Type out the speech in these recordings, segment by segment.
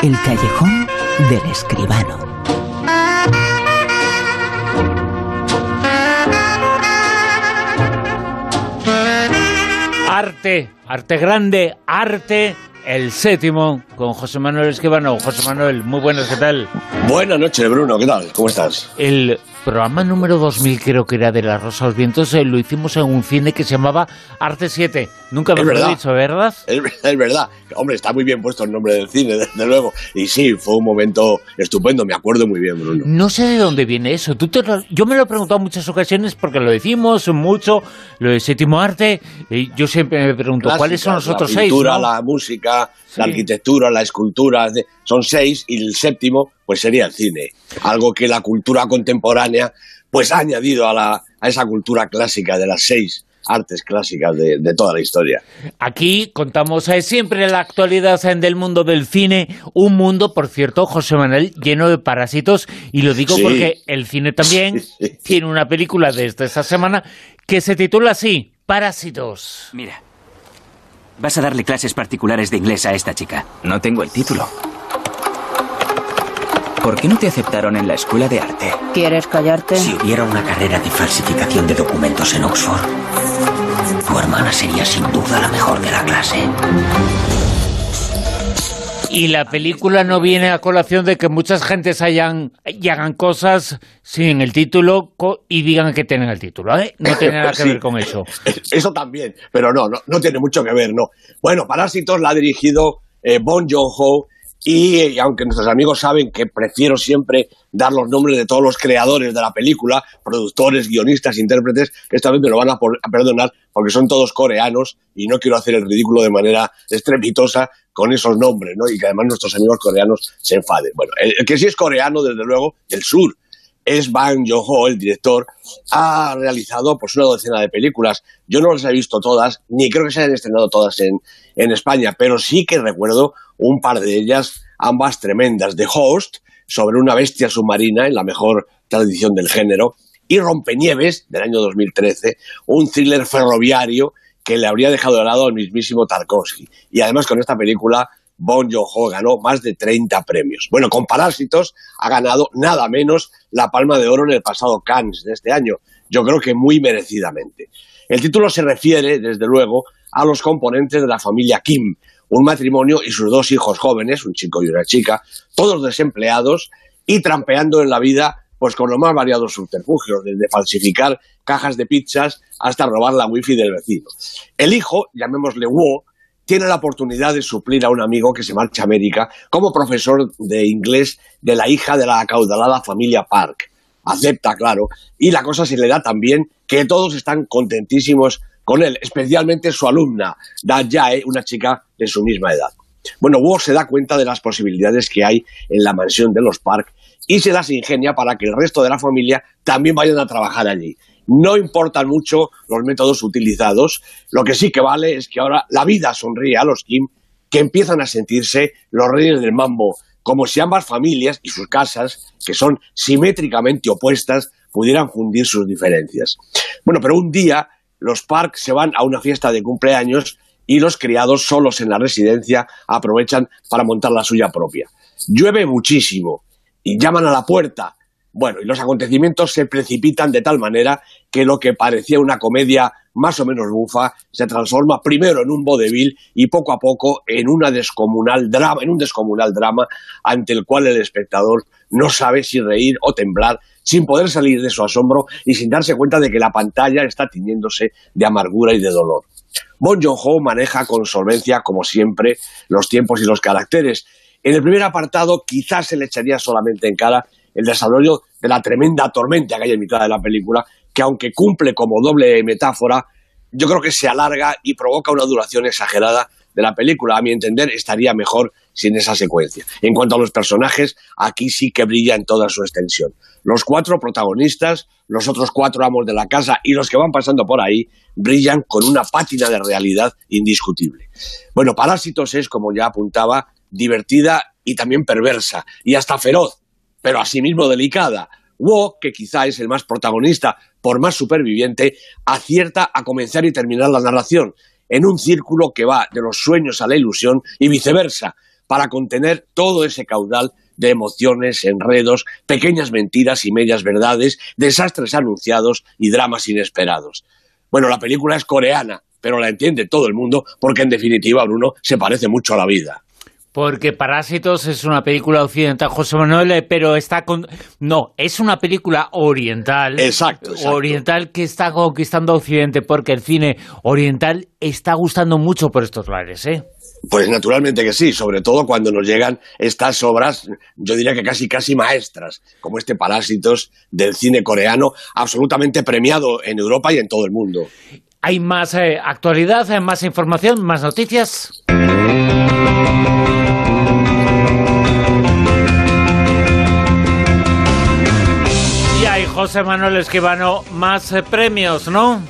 El callejón del escribano. Arte, arte grande, arte, el séptimo, con José Manuel Escribano. José Manuel, muy buenas, ¿qué tal? Buenas noches, Bruno, ¿qué tal? ¿Cómo estás? El programa número 2000 creo que era de La Rosa los Vientos, eh, lo hicimos en un cine que se llamaba Arte 7. Nunca me lo he dicho, ¿verdad? Es, es verdad. Hombre, está muy bien puesto el nombre del cine, desde luego. Y sí, fue un momento estupendo, me acuerdo muy bien, Bruno. No sé de dónde viene eso. Tú te lo- yo me lo he preguntado en muchas ocasiones porque lo decimos mucho, lo de séptimo arte. Y yo siempre me pregunto, ¿cuáles son los otros la seis? no? la música, Sí. la arquitectura, la escultura, son seis y el séptimo pues sería el cine. Algo que la cultura contemporánea pues ha añadido a, la, a esa cultura clásica de las seis artes clásicas de, de toda la historia. Aquí contamos eh, siempre la actualidad eh, del mundo del cine, un mundo, por cierto, José Manuel, lleno de parásitos, y lo digo Sí. porque el cine también Sí. tiene una película desde esta semana que se titula así, Parásitos. Mira, vas a darle clases particulares de inglés a esta chica. No tengo el título. ¿Por qué no te aceptaron en la escuela de arte? ¿Quieres callarte? Si hubiera una carrera de falsificación de documentos en Oxford, tu hermana sería sin duda la mejor de la clase. Y la película no viene a colación de que muchas gentes hayan y hagan cosas sin el título y digan que tienen el título, ¿eh? No tiene nada que Sí. ver con eso. Eso también, pero no, no, no tiene mucho que ver, no. Bueno, Parásitos la ha dirigido eh, Bon Joon-ho y, y aunque nuestros amigos saben que prefiero siempre dar los nombres de todos los creadores de la película, productores, guionistas, intérpretes, esta vez me lo van a, perdonar porque son todos coreanos y no quiero hacer el ridículo de manera estrepitosa con esos nombres, ¿no? Y que además nuestros amigos coreanos se enfaden. Bueno, el, el que sí es coreano, desde luego, del sur, es Bang Joon-ho, el director, ha realizado pues una docena de películas. Yo no las he visto todas, ni creo que se hayan estrenado todas en, en España, pero sí que recuerdo un par de ellas, ambas tremendas. The Host, sobre una bestia submarina en la mejor tradición del género, y Rompenieves, del año 2013, un thriller ferroviario que le habría dejado de lado al mismísimo Tarkovsky. Y además con esta película Bon Joon-ho ganó más de 30 premios. Bueno, con Parásitos ha ganado nada menos la Palma de Oro en el pasado Cannes de este año. Yo creo que muy merecidamente. El título se refiere, desde luego, a los componentes de la familia Kim, un matrimonio y sus dos hijos jóvenes, un chico y una chica, todos desempleados y trampeando en la vida pues con los más variados subterfugios, desde falsificar cajas de pizzas hasta robar la wifi del vecino. El hijo, llamémosle Wo, tiene la oportunidad de suplir a un amigo que se marcha a América como profesor de inglés de la hija de la acaudalada familia Park. Acepta, claro, y la cosa se le da también que todos están contentísimos con él, especialmente su alumna, Da Jae, una chica de su misma edad. Bueno, Wo se da cuenta de las posibilidades que hay en la mansión de los Park y se las ingenia para que el resto de la familia también vayan a trabajar allí. No importan mucho los métodos utilizados, lo que sí que vale es que ahora la vida sonríe a los Kim, que empiezan a sentirse los reyes del mambo, como si ambas familias y sus casas, que son simétricamente opuestas, pudieran fundir sus diferencias. Bueno, pero un día los Park se van a una fiesta de cumpleaños y los criados solos en la residencia aprovechan para montar la suya propia. Llueve muchísimo y llaman a la puerta. Bueno, y los acontecimientos se precipitan de tal manera que lo que parecía una comedia más o menos bufa se transforma primero en un vodevil y poco a poco en una descomunal drama, en un descomunal drama ante el cual el espectador no sabe si reír o temblar sin poder salir de su asombro y sin darse cuenta de que la pantalla está tiñéndose de amargura y de dolor. Bon Joon-ho maneja con solvencia, como siempre, los tiempos y los caracteres. En el primer apartado quizás se le echaría solamente en cara el desarrollo de la tremenda tormenta que hay en mitad de la película, que aunque cumple como doble metáfora, yo creo que se alarga y provoca una duración exagerada de la película. A mi entender, estaría mejor sin esa secuencia. En cuanto a los personajes, aquí sí que brilla en toda su extensión. Los cuatro protagonistas, los otros cuatro amos de la casa y los que van pasando por ahí brillan con una pátina de realidad indiscutible. Bueno, Parásitos es, como ya apuntaba, divertida y también perversa y hasta feroz, pero asimismo delicada. Wo, que quizá es el más protagonista por más superviviente, acierta a comenzar y terminar la narración en un círculo que va de los sueños a la ilusión y viceversa, para contener todo ese caudal de emociones, enredos, pequeñas mentiras y medias verdades, desastres anunciados y dramas inesperados. Bueno, la película es coreana, pero la entiende todo el mundo porque en definitiva, Bruno, se parece mucho a la vida. Porque Parásitos es una película occidental, José Manuel, eh, pero está con... No, es una película oriental. Exacto, exacto. Oriental que está conquistando Occidente, porque el cine oriental está gustando mucho por estos lares, ¿eh? Pues naturalmente que sí, sobre todo cuando nos llegan estas obras, yo diría que casi casi maestras, como este Parásitos del cine coreano, absolutamente premiado en Europa y en todo el mundo. ¿Hay más eh, actualidad, hay más información, más noticias? José Manuel Esquivano, más eh, premios, ¿no?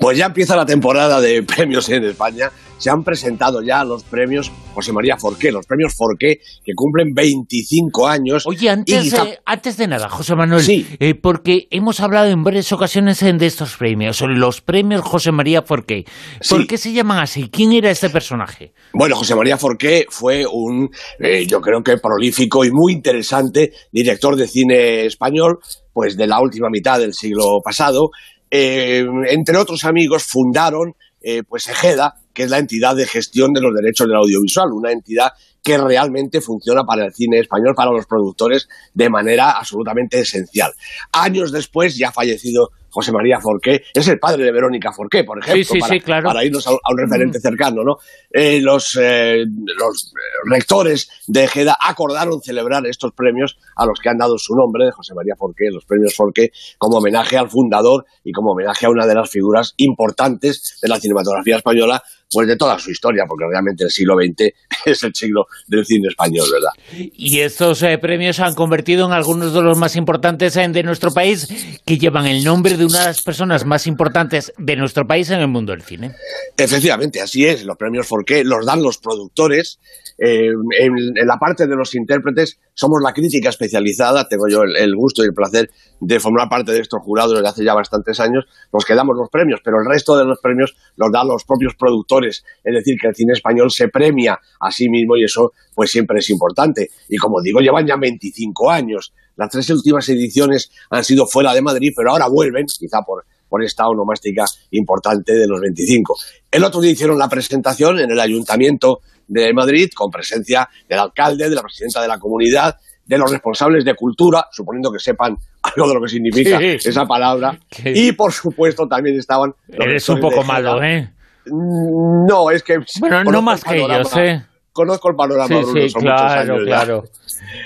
Pues ya empieza la temporada de premios en España. Se han presentado ya los premios José María Forqué, los premios Forqué que cumplen 25 años. Oye, antes, Y quizá- eh, antes de nada, José Manuel, Sí. eh, porque hemos hablado en varias ocasiones de estos premios, los premios José María Forqué. ¿Por Sí. qué se llaman así? ¿Quién era este personaje? Bueno, José María Forqué fue un, eh, yo creo que prolífico y muy interesante director de cine español, pues de la última mitad del siglo pasado. Eh, entre otros amigos fundaron eh, pues Ejeda, que es la entidad de gestión de los derechos del audiovisual, una entidad que realmente funciona para el cine español, para los productores, de manera absolutamente esencial. Años después, ya fallecido José María Forqué, es el padre de Verónica Forqué, por ejemplo, Sí, sí, para, sí, claro. para irnos a, a un referente cercano, ¿no? Eh, los, eh, los eh, rectores de Ejeda acordaron celebrar estos premios a los que han dado su nombre, de José María Forqué, los premios Forqué, como homenaje al fundador y como homenaje a una de las figuras importantes de la cinematografía española, pues de toda su historia, porque realmente el siglo XX es el siglo del cine español, ¿verdad? Y estos eh, premios se han convertido en algunos de los más importantes de nuestro país, que llevan el nombre de una de las personas más importantes de nuestro país en el mundo del cine. Efectivamente, así es. Los premios Forqué los dan los productores. Eh, en, la parte de los intérpretes somos la crítica especializada. Tengo yo el, el gusto y el placer de formar parte de estos jurados desde hace ya bastantes años. Nos quedamos los premios, pero el resto de los premios los dan los propios productores. Es decir, que el cine español se premia a sí mismo y eso pues siempre es importante. Y como digo, llevan ya 25 años. Las tres últimas ediciones han sido fuera de Madrid, pero ahora vuelven, quizá por, por esta onomástica importante de los 25. El otro día hicieron la presentación en el Ayuntamiento de Madrid con presencia del alcalde, de la presidenta de la comunidad, de los responsables de cultura, suponiendo que sepan algo de lo que significa Sí. esa palabra. Y por supuesto también estaban... Eres un poco malo. ¿eh? Mm, No, es que... Bueno, no más que ellos, ¿eh? Conozco el panorama, Sí, Bruno, sí, son muchos claro, años ya. claro.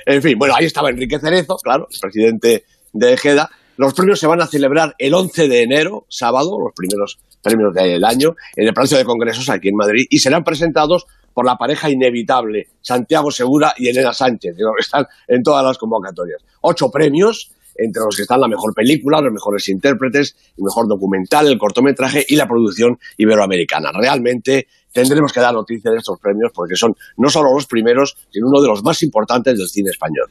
En fin, bueno, ahí estaba Enrique Cerezo, claro, el presidente de Ejeda. Los premios se van a celebrar el 11 de enero, sábado, los primeros premios del año, en el Palacio de Congresos aquí en Madrid, y serán presentados por la pareja inevitable, Santiago Segura y Elena Sánchez, que están en todas las convocatorias. Ocho premios, entre los que están la mejor película, los mejores intérpretes, el mejor documental, el cortometraje y la producción iberoamericana. Realmente tendremos que dar noticia de estos premios porque son no solo los primeros, sino uno de los más importantes del cine español.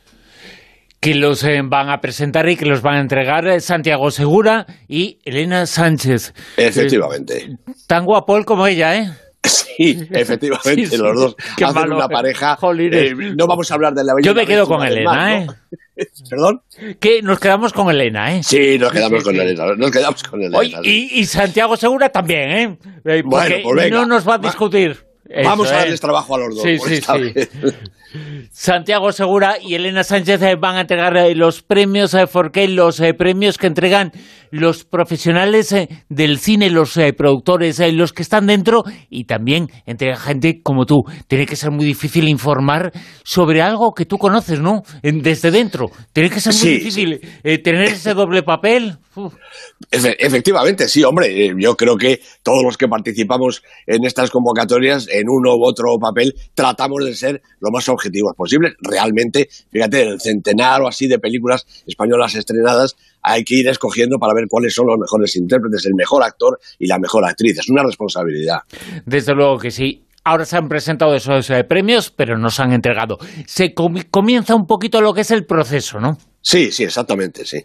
Que los eh, van a presentar y que los van a entregar eh, Santiago Segura y Elena Sánchez. Efectivamente. Tan guapo él como ella, ¿eh? Sí, efectivamente, Sí, sí. los dos Qué hacen malo. una pareja. Jolines. eh, no vamos a hablar de la bella Yo me quedo con Elena, más, ¿eh? ¿Perdón? Que nos quedamos con Elena, ¿eh? Sí, nos quedamos con. Elena. Nos quedamos con Elena. Sí. y, y Santiago Segura también, ¿eh? Eh, Bueno, porque pues venga. no nos va a Va- discutir. Eso, Vamos a darles trabajo a los dos. Sí, por sí, esta sí. vez. Santiago Segura y Elena Sánchez eh, van a entregar eh, los premios Forqué, los eh, premios que entregan los profesionales del cine, los productores, los que están dentro y también entre gente como tú. Tiene que ser muy difícil informar sobre algo que tú conoces, ¿no? Desde dentro. Tiene que ser muy Sí, difícil eh, tener ese doble papel. Efe- efectivamente, sí, hombre. eh, Yo creo que todos los que participamos en estas convocatorias, en uno u otro papel, tratamos de ser lo más objetivos posibles. Realmente, fíjate, el centenar o así de películas españolas estrenadas, hay que ir escogiendo para ver cuáles son los mejores intérpretes, el mejor actor y la mejor actriz. Es una responsabilidad. Desde luego que sí. Ahora se han presentado esos eh, premios, pero no se han entregado. Se comi- comienza un poquito lo que es el proceso, ¿no? Sí, sí, exactamente, sí.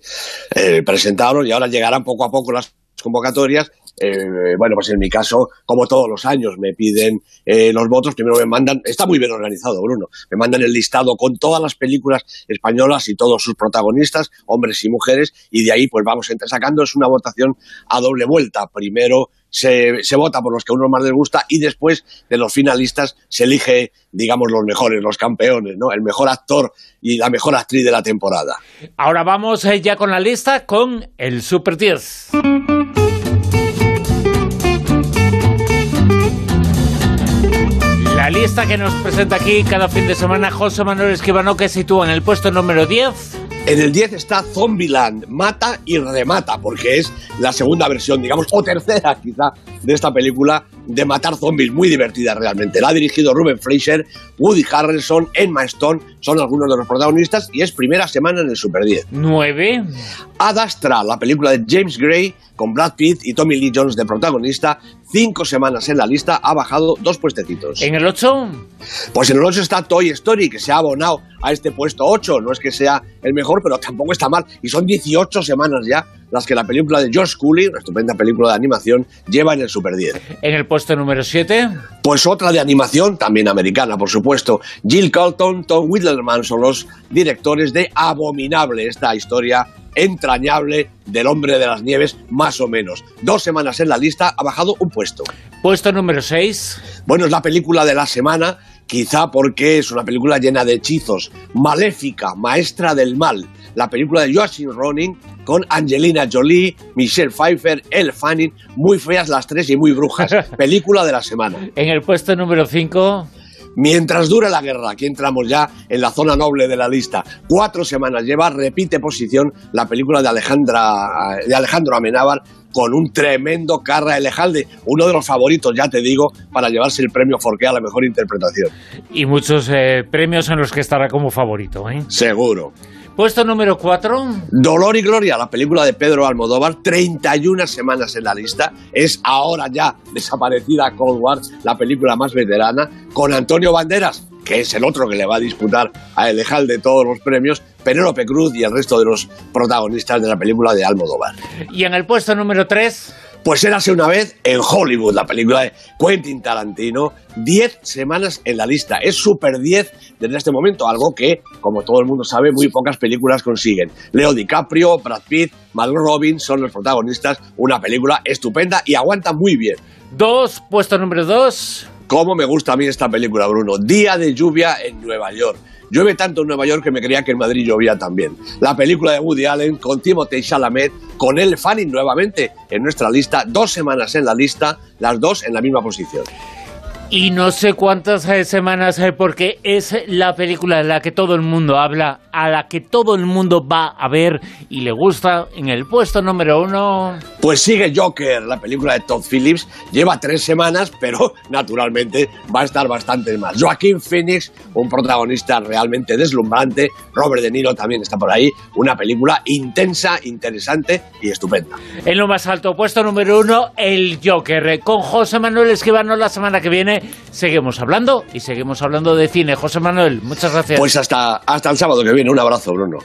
Eh, presentaron y ahora llegarán poco a poco las convocatorias eh, bueno, pues en mi caso, como todos los años, me piden eh, los votos, primero me mandan, está muy bien organizado, Bruno, me mandan el listado con todas las películas españolas y todos sus protagonistas, hombres y mujeres, y de ahí pues vamos sacando, es una votación a doble vuelta. Primero se, se, vota por los que a uno más les gusta y después de los finalistas se elige, digamos, los mejores, los campeones, ¿no? El mejor actor y la mejor actriz de la temporada. Ahora vamos eh, ya con la lista con el Super 10. La lista que nos presenta aquí cada fin de semana José Manuel Esquivano que sitúa en el puesto número 10. En el 10 está Zombieland, mata y remata, porque es la segunda versión, digamos, o tercera quizá, de esta película de matar zombies, muy divertida realmente. La ha dirigido Ruben Fleischer, Woody Harrelson, Emma Stone, son algunos de los protagonistas y es primera semana en el Super 10. 9. Ad Astra, la película de James Gray, con Brad Pitt y Tommy Lee Jones de protagonista, cinco semanas en la lista, ha bajado dos puestecitos. ¿En el 8? Pues en el 8 está Toy Story, que se ha abonado a este puesto 8. No es que sea el mejor, pero tampoco está mal. Y son 18 semanas ya las que la película de George Cooley, una estupenda película de animación, lleva en el Super 10. ¿En el puesto número 7? Pues otra de animación, también americana, por supuesto. Jill Carlton, Tom Whittleman son los directores de Abominable, esta historia entrañable del hombre de las nieves, más o menos. Dos semanas en la lista, ha bajado un puesto. Puesto número 6. Bueno, es la película de la semana, quizá porque es una película llena de hechizos. Maléfica, maestra del mal. La película de Joachim Ronin con Angelina Jolie, Michelle Pfeiffer, Elle Fanning, muy feas las tres y muy brujas. película de la semana. En el puesto número 5. Mientras dure la guerra, aquí entramos ya en la zona noble de la lista. Cuatro semanas lleva, repite posición la película de, Alejandra, de Alejandro Amenábar con un tremendo Carra Elejalde, uno de los favoritos, ya te digo, para llevarse el premio Forqué a la mejor interpretación. Y muchos eh, premios en los que estará como favorito, ¿eh? Seguro. Puesto número 4. Dolor y Gloria, la película de Pedro Almodóvar, 31 semanas en la lista. Es ahora ya desaparecida Cold War, la película más veterana, con Antonio Banderas, que es el otro que le va a disputar a Elejal de todos los premios, Penélope Cruz y el resto de los protagonistas de la película de Almodóvar. Y en el puesto número 3. Pues érase una vez en Hollywood, la película de Quentin Tarantino, 10 semanas en la lista. Es super 10 desde este momento, algo que, como todo el mundo sabe, muy pocas películas consiguen. Leo DiCaprio, Brad Pitt, Margot Robbins son los protagonistas, una película estupenda y aguanta muy bien. Dos, puesto número 2. ¿Cómo me gusta a mí esta película, Bruno? Día de lluvia en Nueva York. Llueve tanto en Nueva York que me creía que en Madrid llovía también. La película de Woody Allen con Timothée Chalamet, con Elle Fanning nuevamente en nuestra lista, dos semanas en la lista, las dos en la misma posición. Y no sé cuántas eh, semanas, eh, porque es la película de la que todo el mundo habla, a la que todo el mundo va a ver y le gusta en el puesto número uno. Pues sigue Joker, la película de Todd Phillips. Lleva tres semanas, pero naturalmente va a estar bastante más. Joaquín Phoenix, un protagonista realmente deslumbrante. Robert De Niro también está por ahí. Una película intensa, interesante y estupenda. En lo más alto, puesto número uno, el Joker. Con José Manuel Esquivano la semana que viene seguimos hablando y seguimos hablando de cine. José Manuel, muchas gracias. Pues hasta, hasta el sábado que viene. Un abrazo, Bruno.